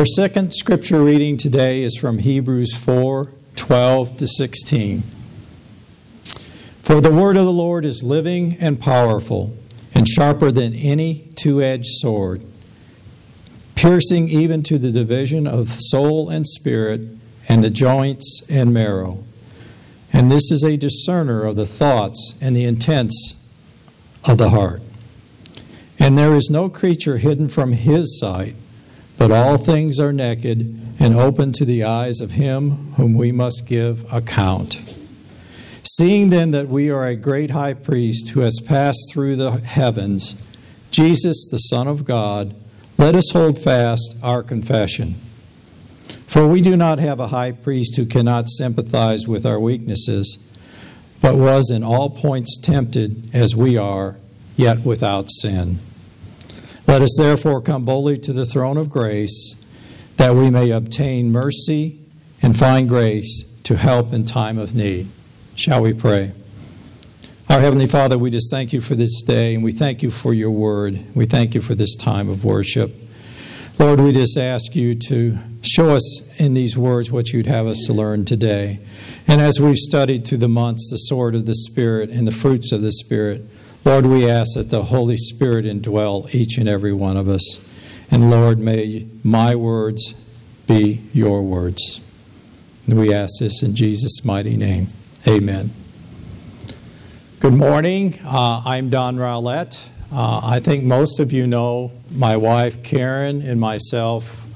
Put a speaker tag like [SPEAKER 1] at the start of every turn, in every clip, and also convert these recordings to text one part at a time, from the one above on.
[SPEAKER 1] Our second scripture reading today is from Hebrews 4 12 to 16. For the word of the Lord is living and powerful, and sharper than any two edged sword, piercing even to the division of soul and spirit, and the joints and marrow. And this is a discerner of the thoughts and the intents of the heart. And there is no creature hidden from his sight, but all things are naked and open to the eyes of him whom we must give account. Seeing then that we are a great high priest who has passed through the heavens, Jesus, the Son of God, let us hold fast our confession. For we do not have a high priest who cannot sympathize with our weaknesses, but was in all points tempted as we are, yet without sin. Let us therefore come boldly to the throne of grace, that we may obtain mercy and find grace to help in time of need. Shall we pray? Our Heavenly Father, we just thank you for this day, and we thank you for your word. We thank you for this time of worship. Lord, we just ask you to show us in these words what you'd have us to learn today. And as we've studied through the months the sword of the Spirit and the fruits of the Spirit, Lord, we ask that the Holy Spirit indwell each and every one of us. And Lord, may my words be your words. And we ask this in Jesus' mighty name. Amen. Good morning. Uh, I'm Don Rowlett. Uh, I think most of you know my wife Karen and myself.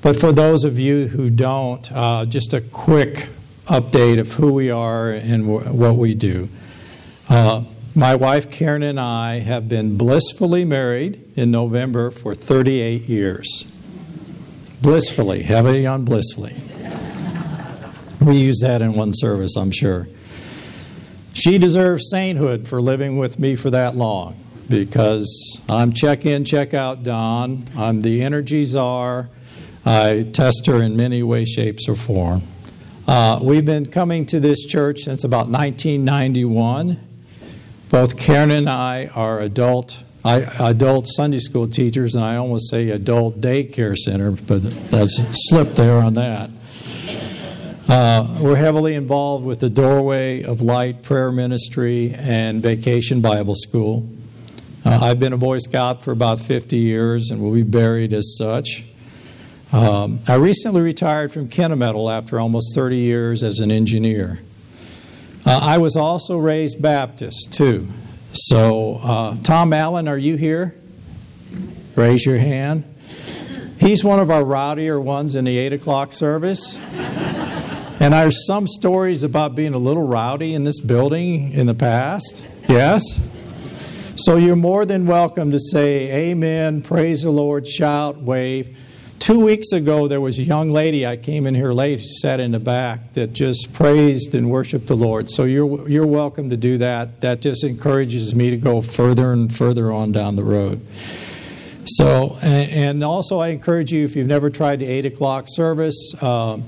[SPEAKER 1] But for those of you who don't, uh, just a quick update of who we are and w- what we do. Uh, my wife Karen and I have been blissfully married in November for 38 years. Blissfully, heavy on blissfully. We use that in one service, I'm sure. She deserves sainthood for living with me for that long because I'm check in, check out Don. I'm the energy czar. I test her in many ways, shapes, or form. Uh, we've been coming to this church since about 1991. Both Karen and I are adult I, adult Sunday school teachers, and I almost say adult daycare center, but that's slipped there on that. Uh, we're heavily involved with the Doorway of Light prayer ministry and Vacation Bible School. Uh, I've been a Boy Scout for about 50 years and will be buried as such. Um, I recently retired from Kennametal after almost 30 years as an engineer. Uh, I was also raised Baptist, too. So, uh, Tom Allen, are you here? Raise your hand. He's one of our rowdier ones in the 8 o'clock service. And there's some stories about being a little rowdy in this building in the past. Yes? So you're more than welcome to say amen, praise the Lord, shout, wave. Two weeks ago, there was a young lady, I came in here late, who sat in the back, that just praised and worshiped the Lord. So you're, you're welcome to do that. That just encourages me to go further and further on down the road. So, and, also I encourage you, if you've never tried the 8 o'clock service, uh,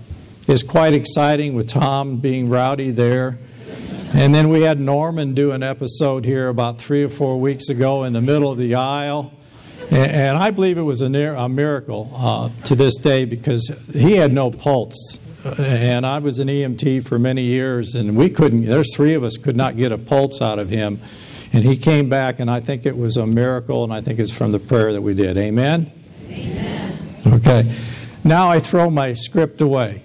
[SPEAKER 1] it's quite exciting with Tom being rowdy there. And then we had Norman do an episode here about three or four weeks ago in the middle of the aisle. And, I believe it was a, near, a miracle uh, to this day because he had no pulse. And I was an EMT for many years, and we couldn't, there's three of us could not get a pulse out of him. And he came back, and I think it was a miracle, and I think it's from the prayer that we did. Amen? Amen. Okay. Now I throw my script away.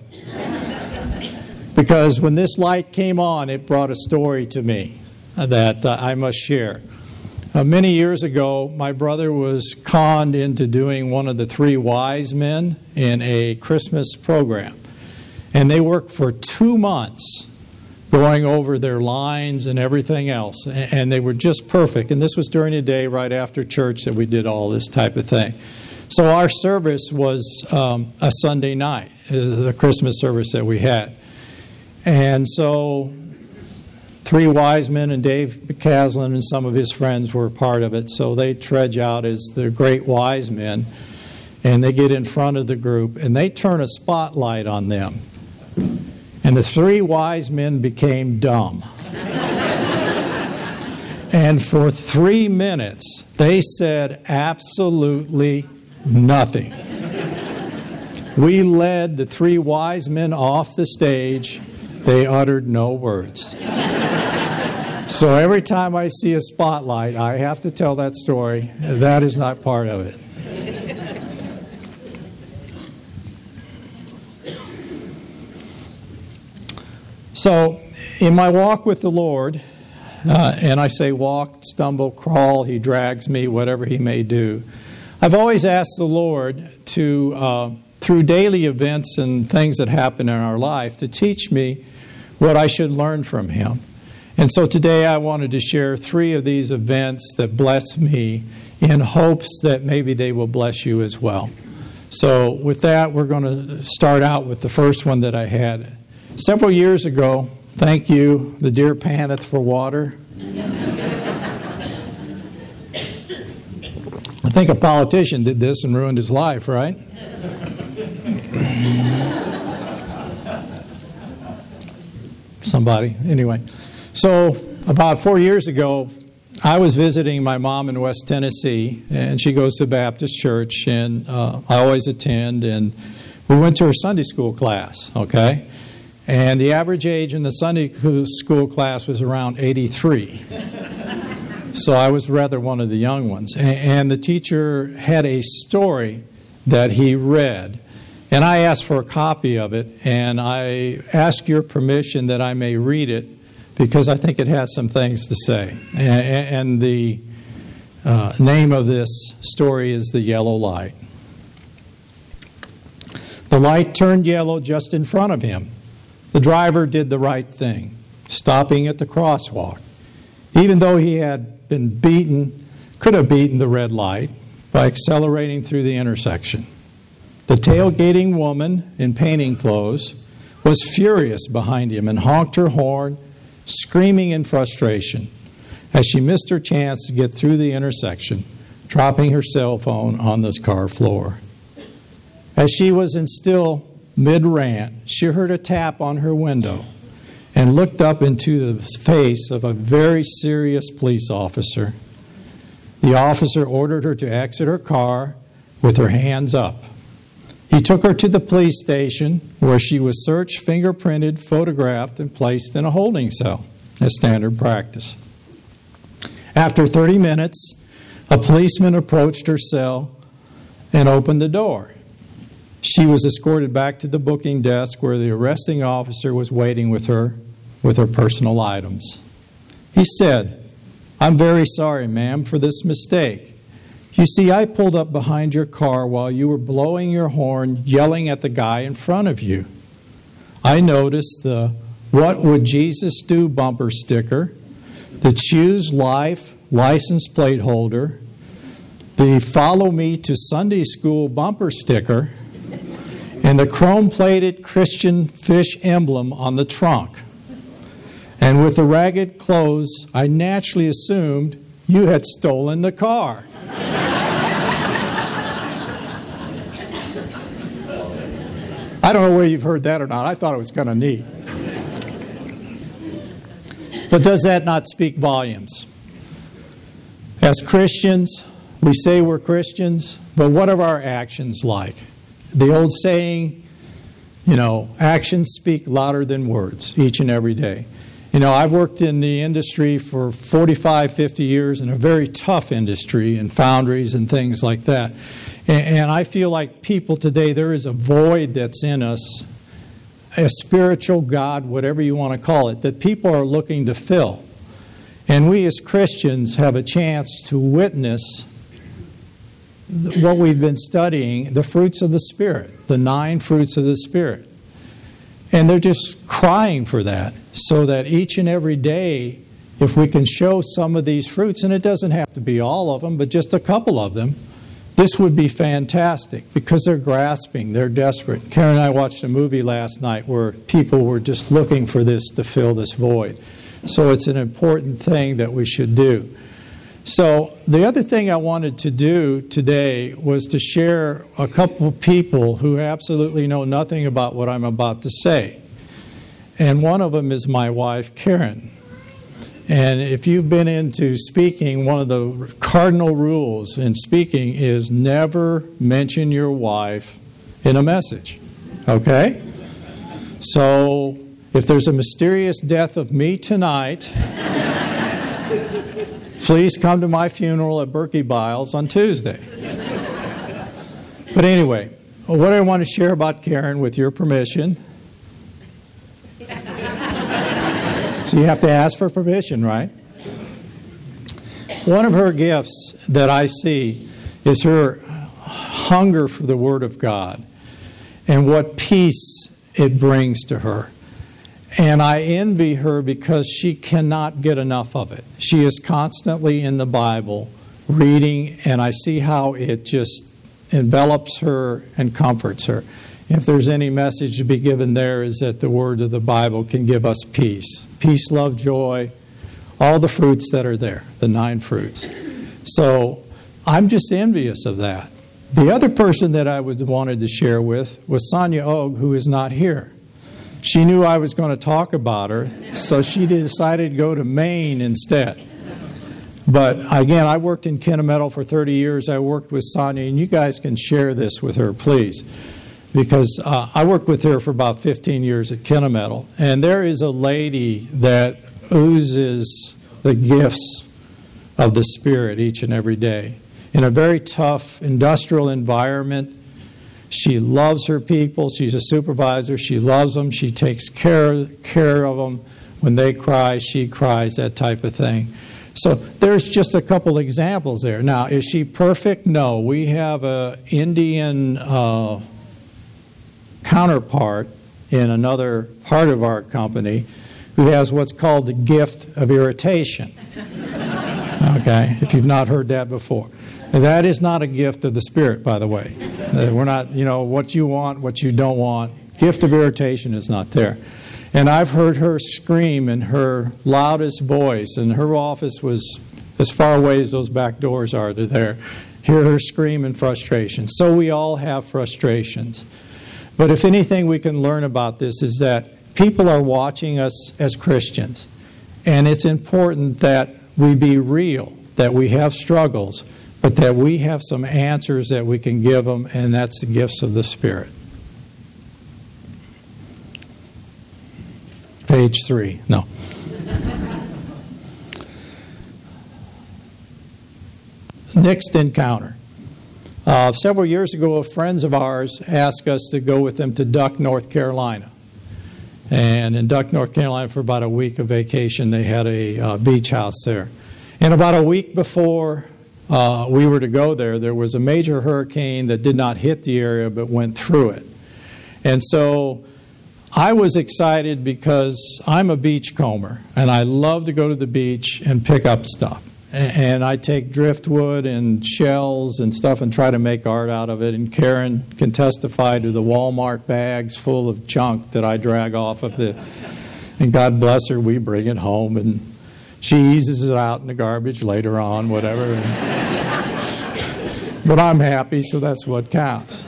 [SPEAKER 1] because when this light came on, it brought a story to me that uh, I must share. Uh, many years ago, my brother was conned into doing one of the three wise men in a Christmas program. And they worked for two months going over their lines and everything else. And they were just perfect. And this was during the day right after church that we did all this type of thing. So our service was um, a Sunday night, uh, the Christmas service that we had. And so three wise men and Dave McCaslin and some of his friends were part of it. So they trudge out as the great wise men and they get in front of the group and they turn a spotlight on them. And the three wise men became dumb. and for three minutes, they said absolutely nothing. we led the three wise men off the stage. They uttered no words. So every time I see a spotlight, I have to tell that story. That is not part of it. So, in my walk with the Lord, uh, and I say walk, stumble, crawl, He drags me, whatever He may do, I've always asked the Lord to, uh, through daily events and things that happen in our life, to teach me what I should learn from Him. And so today I wanted to share three of these events that bless me in hopes that maybe they will bless you as well. So, with that, we're going to start out with the first one that I had. Several years ago, thank you, the deer panteth for water. I think a politician did this and ruined his life, right? Somebody. Anyway, so about four years ago, I was visiting my mom in West Tennessee, and she goes to Baptist church, and uh, I always attend. And we went to her Sunday school class, okay? And the average age in the Sunday school class was around 83. so I was rather one of the young ones. And the teacher had a story that he read. And I asked for a copy of it, and I ask your permission that I may read it because I think it has some things to say. And the uh, name of this story is The Yellow Light. The light turned yellow just in front of him. The driver did the right thing, stopping at the crosswalk. Even though he had been beaten, could have beaten the red light by accelerating through the intersection. The tailgating woman in painting clothes was furious behind him and honked her horn, screaming in frustration as she missed her chance to get through the intersection, dropping her cell phone on the car floor. As she was in still mid rant, she heard a tap on her window and looked up into the face of a very serious police officer. The officer ordered her to exit her car with her hands up. He took her to the police station where she was searched, fingerprinted, photographed, and placed in a holding cell, as standard practice. After 30 minutes, a policeman approached her cell and opened the door. She was escorted back to the booking desk where the arresting officer was waiting with her with her personal items. He said, I'm very sorry, ma'am, for this mistake. You see, I pulled up behind your car while you were blowing your horn, yelling at the guy in front of you. I noticed the What Would Jesus Do bumper sticker, the Choose Life license plate holder, the Follow Me to Sunday School bumper sticker, and the chrome plated Christian fish emblem on the trunk. And with the ragged clothes, I naturally assumed you had stolen the car. I don't know whether you've heard that or not. I thought it was kind of neat. But does that not speak volumes? As Christians, we say we're Christians, but what are our actions like? The old saying, you know, actions speak louder than words each and every day. You know, I've worked in the industry for 45, 50 years in a very tough industry in foundries and things like that. And, I feel like people today, there is a void that's in us, a spiritual God, whatever you want to call it, that people are looking to fill. And we as Christians have a chance to witness what we've been studying the fruits of the Spirit, the nine fruits of the Spirit. And they're just crying for that, so that each and every day, if we can show some of these fruits, and it doesn't have to be all of them, but just a couple of them, this would be fantastic because they're grasping, they're desperate. Karen and I watched a movie last night where people were just looking for this to fill this void. So it's an important thing that we should do. So, the other thing I wanted to do today was to share a couple of people who absolutely know nothing about what I'm about to say. And one of them is my wife, Karen. And if you've been into speaking, one of the cardinal rules in speaking is never mention your wife in a message. Okay? So, if there's a mysterious death of me tonight, please come to my funeral at Berkebile's on Tuesday. But anyway, what I want to share about Karen, with your permission. So you have to ask for permission, right? One of her gifts that I see is her hunger for the Word of God and what peace it brings to her. And I envy her because she cannot get enough of it. She is constantly in the Bible reading, and I see how it just envelops her and comforts her. If there's any message to be given there, is that the word of the Bible can give us peace peace, love, joy, all the fruits that are there, the nine fruits. So I'm just envious of that. The other person that I wanted to share with was Sonia Og, who is not here. She knew I was going to talk about her, so she decided to go to Maine instead. But again, I worked in Kennametal for 30 years. I worked with Sonia, and you guys can share this with her, please. Because uh, I worked with her for about 15 years at Kennametal. And there is a lady that oozes the gifts of the Spirit each and every day. In a very tough industrial environment, she loves her people. She's a supervisor. She loves them. She takes care, care of them. When they cry, she cries, that type of thing. So there's just a couple examples there. Now, is she perfect? No. We have an Indian uh, counterpart in another part of our company who has what's called the gift of irritation. Okay, if you've not heard that before. That is not a gift of the Spirit, by the way. Uh, we're not, you know, what you want, what you don't want. Gift of irritation is not there. And I've heard her scream in her loudest voice, and her office was as far away as those back doors are to there. Hear her scream in frustration. So we all have frustrations. But if anything we can learn about this is that people are watching us as Christians. And it's important that we be real, that we have struggles, but that we have some answers that we can give them, and that's the gifts of the Spirit. Page three. No. Next encounter. Uh, several years ago, friends of ours asked us to go with them to Duck, North Carolina. And in Duck, North Carolina, for about a week of vacation, they had a uh, beach house there. And about a week before uh, we were to go there, there was a major hurricane that did not hit the area but went through it. And so I was excited because I'm a beachcomber and I love to go to the beach and pick up stuff. And I take driftwood and shells and stuff and try to make art out of it. And Karen can testify to the Walmart bags full of junk that I drag off of the. And God bless her, we bring it home and she eases it out in the garbage later on, whatever. but I'm happy, so that's what counts.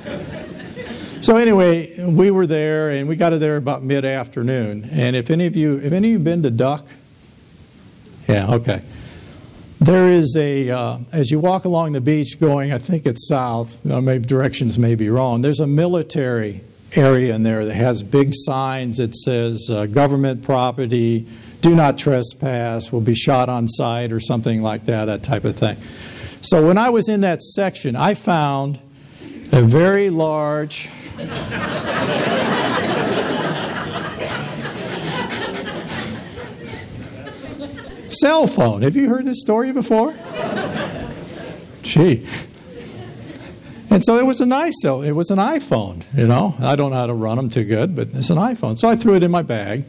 [SPEAKER 1] So anyway, we were there, and we got there about mid-afternoon. And if any of you, if any of you been to Duck? Yeah, okay. There is a, uh, as you walk along the beach going, I think it's south, uh, maybe directions may be wrong, there's a military area in there that has big signs that says uh, government property, do not trespass, will be shot on sight, or something like that, that type of thing. So when I was in that section, I found a very large Cell phone. Have you heard this story before? Gee. And so it was a nice cell. It was an iPhone, you know. I don't know how to run them too good, but it's an iPhone. So I threw it in my bag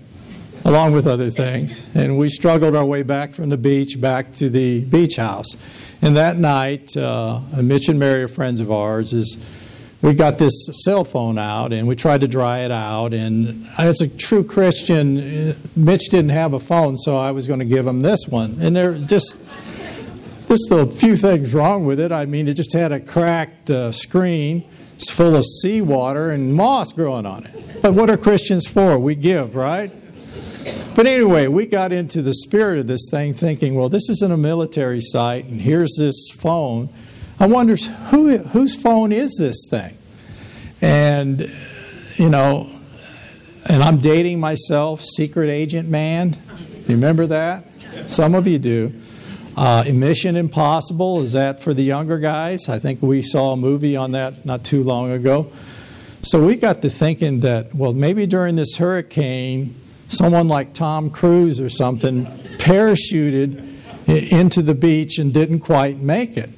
[SPEAKER 1] along with other things. And we struggled our way back from the beach back to the beach house. And that night, uh, Mitch and Mary are friends of ours, is we got this cell phone out and we tried to dry it out. And as a true Christian, Mitch didn't have a phone, so I was going to give him this one. And there just just a few things wrong with it. I mean, it just had a cracked uh, screen. It's full of seawater and moss growing on it. But what are Christians for? We give, right? But anyway, we got into the spirit of this thing thinking, well, this isn't a military site, and here's this phone. I wonder who, whose phone is this thing? And, you know, and I'm dating myself, secret agent man. You remember that? Some of you do. Uh, Mission Impossible, is that for the younger guys? I think we saw a movie on that not too long ago. So we got to thinking that, well, maybe during this hurricane, someone like Tom Cruise or something parachuted into the beach and didn't quite make it.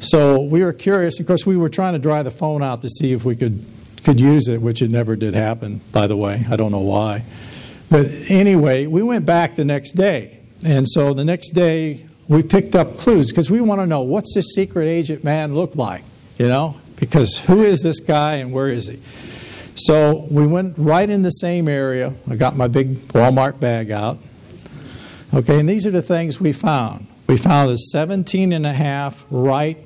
[SPEAKER 1] So we were curious. Of course, we were trying to dry the phone out to see if we could could use it, which it never did happen. By the way, I don't know why. But anyway, we went back the next day, and so the next day we picked up clues because we want to know what's this secret agent man look like, you know? Because who is this guy and where is he? So we went right in the same area. I got my big Walmart bag out. Okay, and these are the things we found. We found a 17 and a half right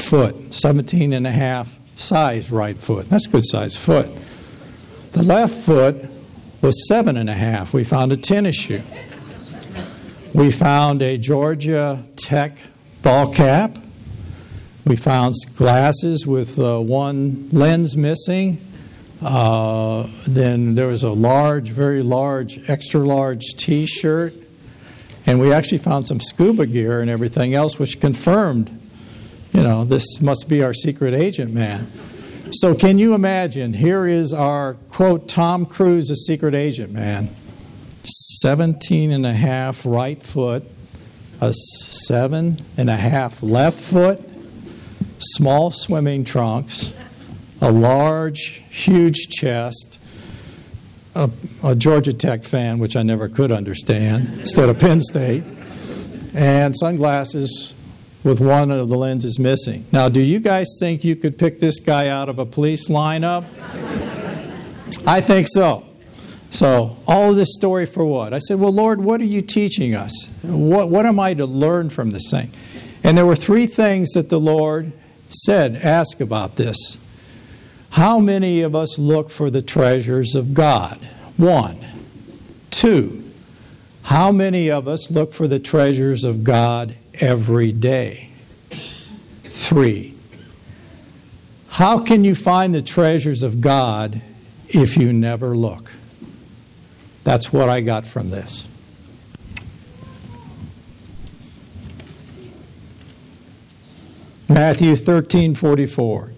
[SPEAKER 1] foot, 17 and a half size right foot. That's a good size foot. The left foot was seven and a half. We found a tennis shoe. We found a Georgia Tech ball cap. We found glasses with uh, one lens missing. Uh, then there was a large, very large, extra large t shirt. And we actually found some scuba gear and everything else, which confirmed, you know, this must be our secret agent man. So, can you imagine? Here is our quote Tom Cruise, a secret agent man. 17 and a half right foot, a seven and a half left foot, small swimming trunks, a large, huge chest, a, a, Georgia Tech fan, which I never could understand, instead of Penn State, and sunglasses with one of the lenses missing. Now, do you guys think you could pick this guy out of a police lineup? I think so. So, all of this story for what? I said, Well, Lord, what are you teaching us? What, what am I to learn from this thing? And there were three things that the Lord said, Ask about this. How many of us look for the treasures of God? One. Two. How many of us look for the treasures of God every day? Three. How can you find the treasures of God if you never look? That's what I got from this. Matthew 13 44.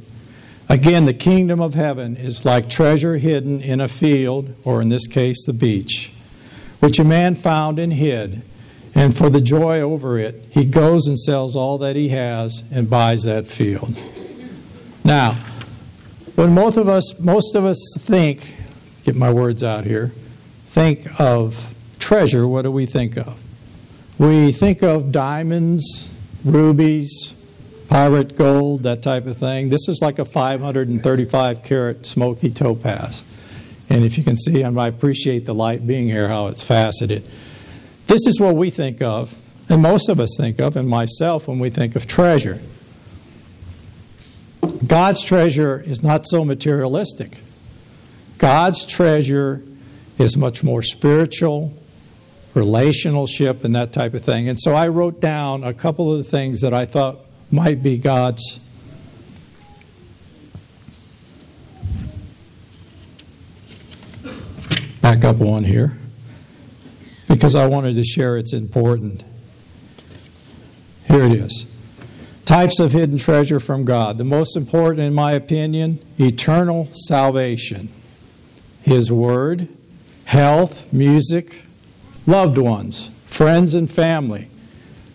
[SPEAKER 1] Again, the kingdom of heaven is like treasure hidden in a field, or in this case, the beach, which a man found and hid. And for the joy over it, he goes and sells all that he has and buys that field. Now, when most of us, most of us think, get my words out here, think of treasure, what do we think of? We think of diamonds, rubies, pirate gold, that type of thing. This is like a 535 carat smoky topaz. And if you can see, I appreciate the light being here, how it's faceted. This is what we think of, and most of us think of, and myself when we think of treasure. God's treasure is not so materialistic. God's treasure is much more spiritual, relationship, and that type of thing. And so I wrote down a couple of the things that I thought might be God's. Back up one here because I wanted to share it's important. Here it is. Types of hidden treasure from God. The most important, in my opinion, eternal salvation. His Word, health, music, loved ones, friends and family,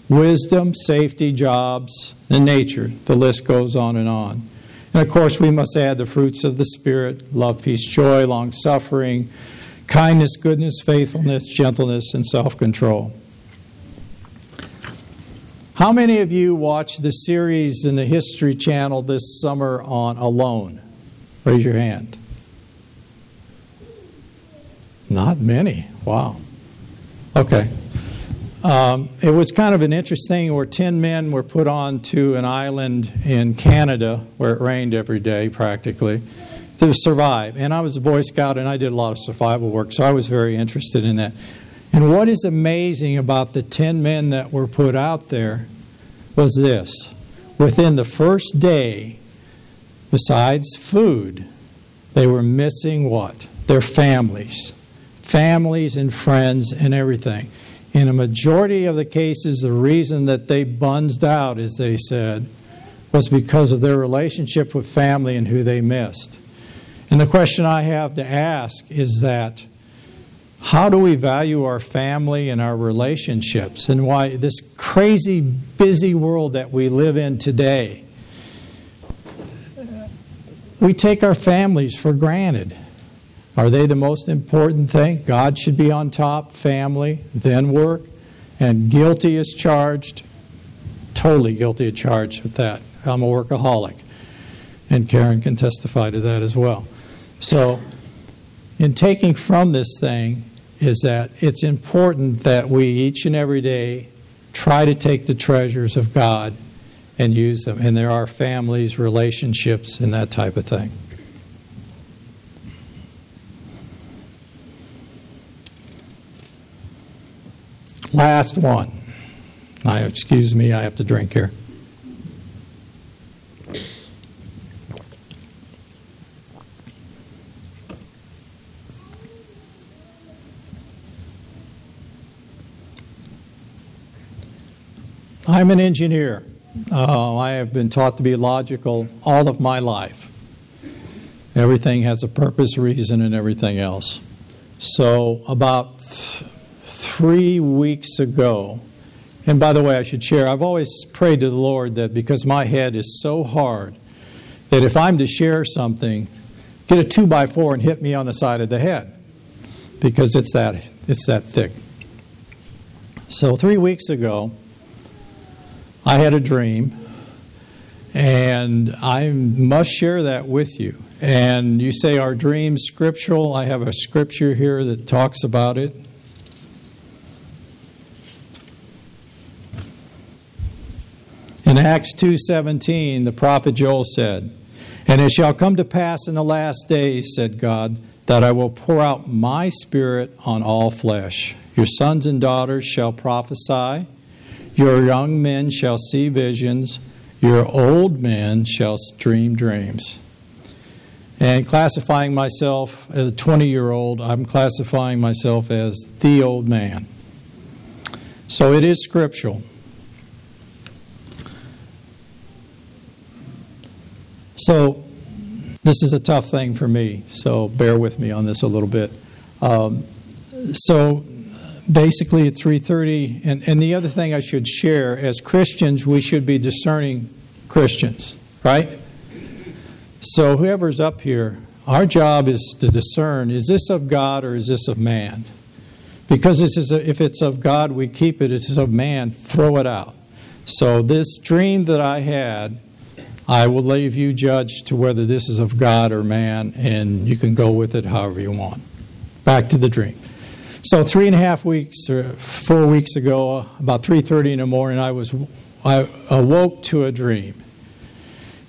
[SPEAKER 1] wisdom, safety, jobs, and nature. The list goes on and on. And of course, we must add the fruits of the Spirit love, peace, joy, long suffering, kindness, goodness, faithfulness, gentleness, and self control. How many of you watched the series in the History Channel this summer on Alone? Raise your hand. Not many. Wow. Okay. Um, it was kind of an interesting where 10 men were put on to an island in Canada where it rained every day practically to survive. And I was a Boy Scout and I did a lot of survival work, so I was very interested in that. And what is amazing about the 10 men that were put out there was this within the first day, besides food, they were missing what? Their families. Families and friends and everything. In a majority of the cases, the reason that they bunged out, as they said, was because of their relationship with family and who they missed. And the question I have to ask is that how do we value our family and our relationships and why this crazy busy world that we live in today? We take our families for granted. Are they the most important thing? God should be on top family then work and guilty is charged. Totally guilty of charge with that. I'm a workaholic and karen can testify to that as well so in taking from this thing is that it's important that we each and every day try to take the treasures of God and use them. And there are families, relationships, and that type of thing. Last one. I, excuse me, I have to drink here. I'm an engineer. Uh, I have been taught to be logical all of my life. Everything has a purpose, reason, and everything else. So, about th- three weeks ago, and by the way, I should share, I've always prayed to the Lord that because my head is so hard, that if I'm to share something, get a two by four and hit me on the side of the head because it's that, it's that thick. So, three weeks ago, I had a dream, and I must share that with you. And you say, Are dreams scriptural? I have a scripture here that talks about it. In Acts 2:17, the prophet Joel said, "And it shall come to pass in the last days, said God, that I will pour out my spirit on all flesh. Your sons and daughters shall prophesy, your young men shall see visions, your old men shall dream dreams. And classifying myself as a 20 year old, I'm classifying myself as the old man. So it is scriptural. So this is a tough thing for me, so bear with me on this a little bit. Um, so basically at 3.30 and, and the other thing i should share as christians we should be discerning christians right? So whoever's up here our job is to discern is this of god or is this of man? Because this is a, if it's of god we keep it. If it's of man throw it out. So this dream that i had i will leave you judge to whether this is of god or man and you can go with it however you want. Back to the dream so three and a half weeks or four weeks ago, about 3:30 in the morning, I was I awoke to a dream,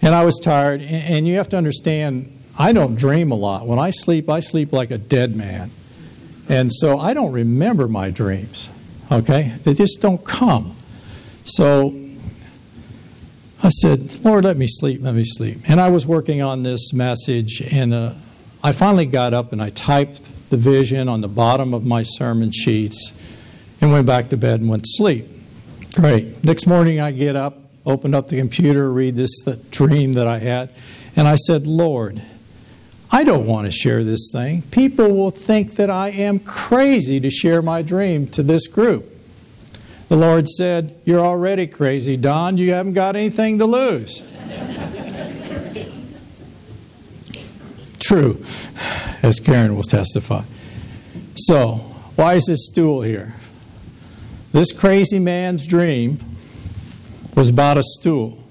[SPEAKER 1] and I was tired. And you have to understand, I don't dream a lot. When I sleep, I sleep like a dead man, and so I don't remember my dreams. Okay, they just don't come. So I said, Lord, let me sleep, let me sleep. And I was working on this message, and uh, I finally got up and I typed the vision on the bottom of my sermon sheets and went back to bed and went to sleep. Great. Next morning, I get up, open up the computer, read this dream that I had, and I said, Lord, I don't want to share this thing. People will think that I am crazy to share my dream to this group. The Lord said, You're already crazy, Don. You haven't got anything to lose. True as Karen will testify. So, why is this stool here? This crazy man's dream was about a stool.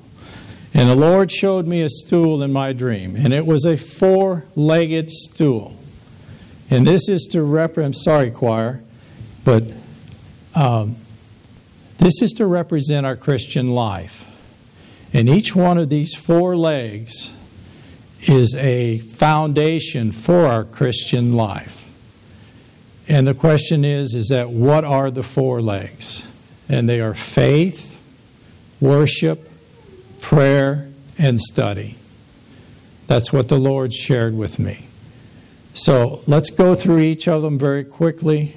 [SPEAKER 1] And the Lord showed me a stool in my dream, and it was a four legged stool. And this is to represent, I'm sorry, choir, but um, this is to represent our Christian life. And each one of these four legs is a foundation for our Christian life. And the question is is that what are the four legs? And they are faith, worship, prayer, and study. That's what the Lord shared with me. So let's go through each of them very quickly.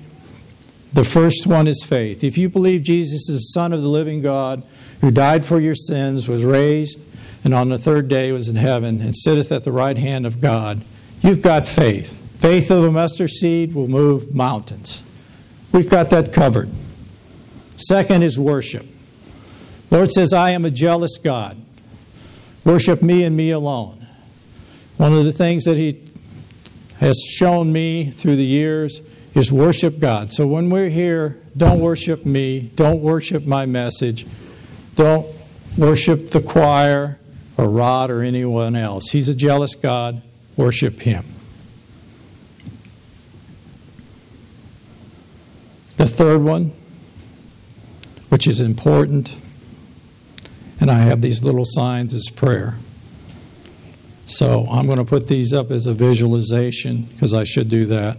[SPEAKER 1] The first one is faith. If you believe Jesus is the Son of the living God, who died for your sins, was raised, and on the third day was in heaven, and sitteth at the right hand of God, you've got faith. Faith of a mustard seed will move mountains. We've got that covered. Second is worship. Lord says, I am a jealous God. Worship me and me alone. One of the things that He has shown me through the years is worship God. So when we're here, don't worship me, don't worship my message, don't worship the choir or Rod or anyone else. He's a jealous God. Worship Him. The third one, which is important, and I have these little signs, is prayer. So I'm going to put these up as a visualization because I should do that.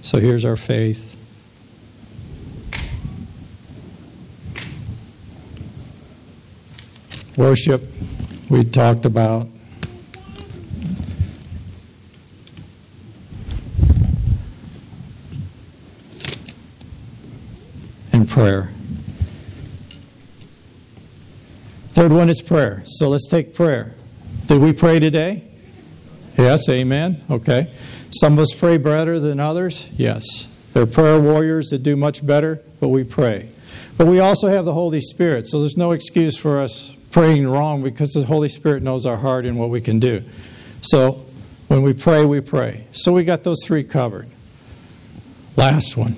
[SPEAKER 1] So here's our faith. Worship, we talked about. And prayer. Third one is prayer. So let's take prayer. Did we pray today? Yes, amen. Okay. Some of us pray better than others. Yes. There are prayer warriors that do much better, but we pray. But we also have the Holy Spirit, so there's no excuse for us praying wrong because the Holy Spirit knows our heart and what we can do. So when we pray, we pray. So we got those three covered. Last one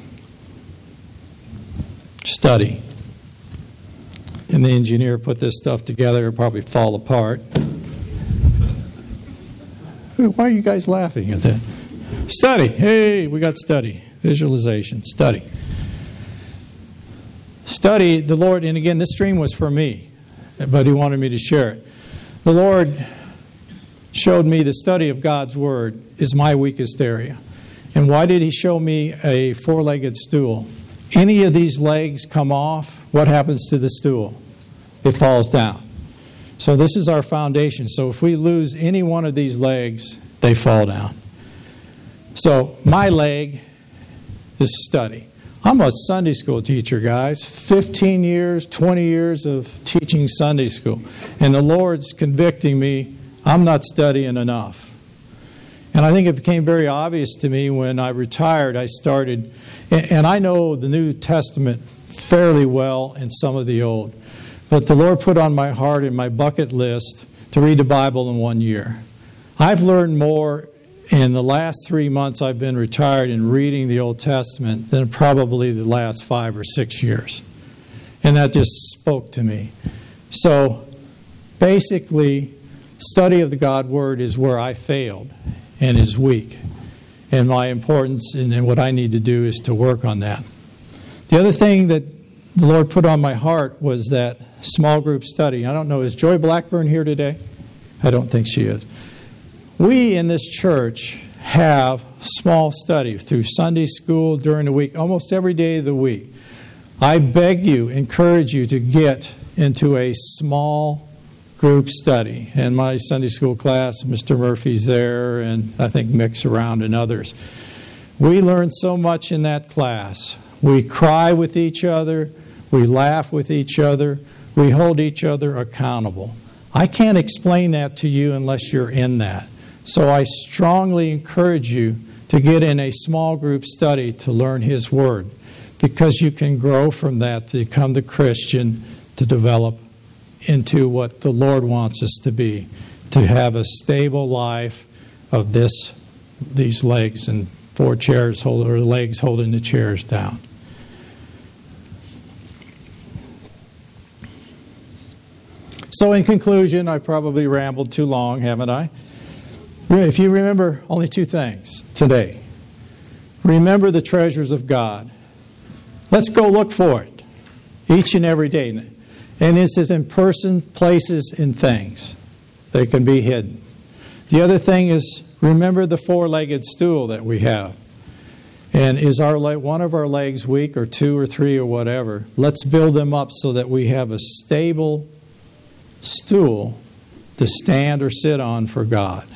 [SPEAKER 1] study. And the engineer put this stuff together, it'll probably fall apart. Why are you guys laughing at that? Study. Hey, we got study. Visualization. Study. Study the Lord, and again, this stream was for me, but He wanted me to share it. The Lord showed me the study of God's Word is my weakest area. And why did He show me a four legged stool? Any of these legs come off, what happens to the stool? It falls down. So, this is our foundation. So, if we lose any one of these legs, they fall down. So, my leg is study. I'm a Sunday school teacher, guys. 15 years, 20 years of teaching Sunday school. And the Lord's convicting me, I'm not studying enough. And I think it became very obvious to me when I retired. I started, and I know the New Testament fairly well and some of the Old. But the Lord put on my heart and my bucket list to read the Bible in one year. I've learned more in the last three months I've been retired in reading the Old Testament than probably the last five or six years. And that just spoke to me. So basically, study of the God Word is where I failed and is weak. And my importance and what I need to do is to work on that. The other thing that the Lord put on my heart was that small group study. I don't know, is Joy Blackburn here today? I don't think she is. We in this church have small study through Sunday school during the week, almost every day of the week. I beg you, encourage you to get into a small group study. In my Sunday school class, Mr. Murphy's there, and I think Mick's around and others. We learn so much in that class. We cry with each other, we laugh with each other, we hold each other accountable. I can't explain that to you unless you're in that. So I strongly encourage you to get in a small group study to learn His Word because you can grow from that to become the Christian to develop into what the Lord wants us to be to have a stable life of this these legs and four chairs hold or legs holding the chairs down. So, in conclusion, I probably rambled too long, haven't I? If you remember only two things today, remember the treasures of God. Let's go look for it each and every day. And is in person, places, and things. They can be hidden. The other thing is remember the four legged stool that we have. And is our leg, one of our legs weak or two or three or whatever? Let's build them up so that we have a stable stool to stand or sit on for God.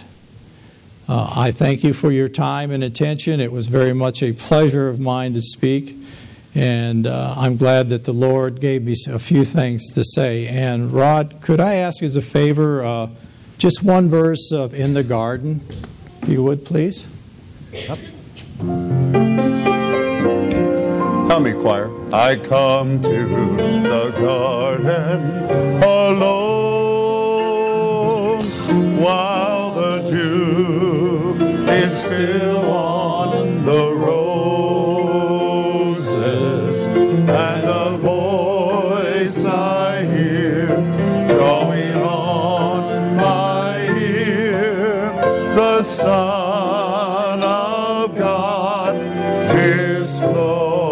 [SPEAKER 1] Uh, I thank you for your time and attention. It was very much a pleasure of mine to speak, and uh, I'm glad that the Lord gave me a few things to say. And Rod, could I ask as a favor uh, just one verse of In the Garden, if you would, please?
[SPEAKER 2] Yep. Me, choir. I come to the garden alone dew still on the roses. And the voice I hear going on my ear. The Son of God discloses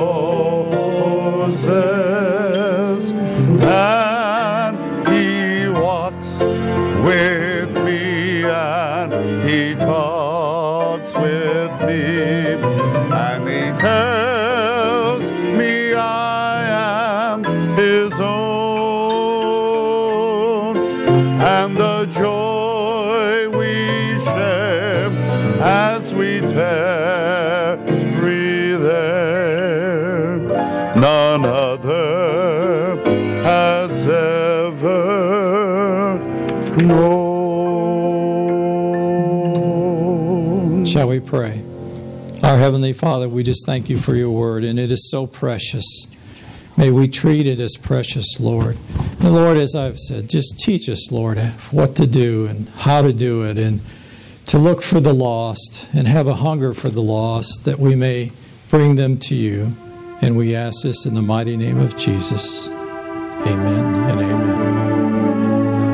[SPEAKER 2] and he walks with me and he talks
[SPEAKER 1] pray? Our Heavenly Father, we just thank you for your word, and it is so precious. May we treat it as precious, Lord. And Lord, as I've said, just teach us, Lord, what to do and how to do it, and to look for the lost and have a hunger for the lost that we may bring them to you. And we ask this in the mighty name of Jesus. Amen and amen.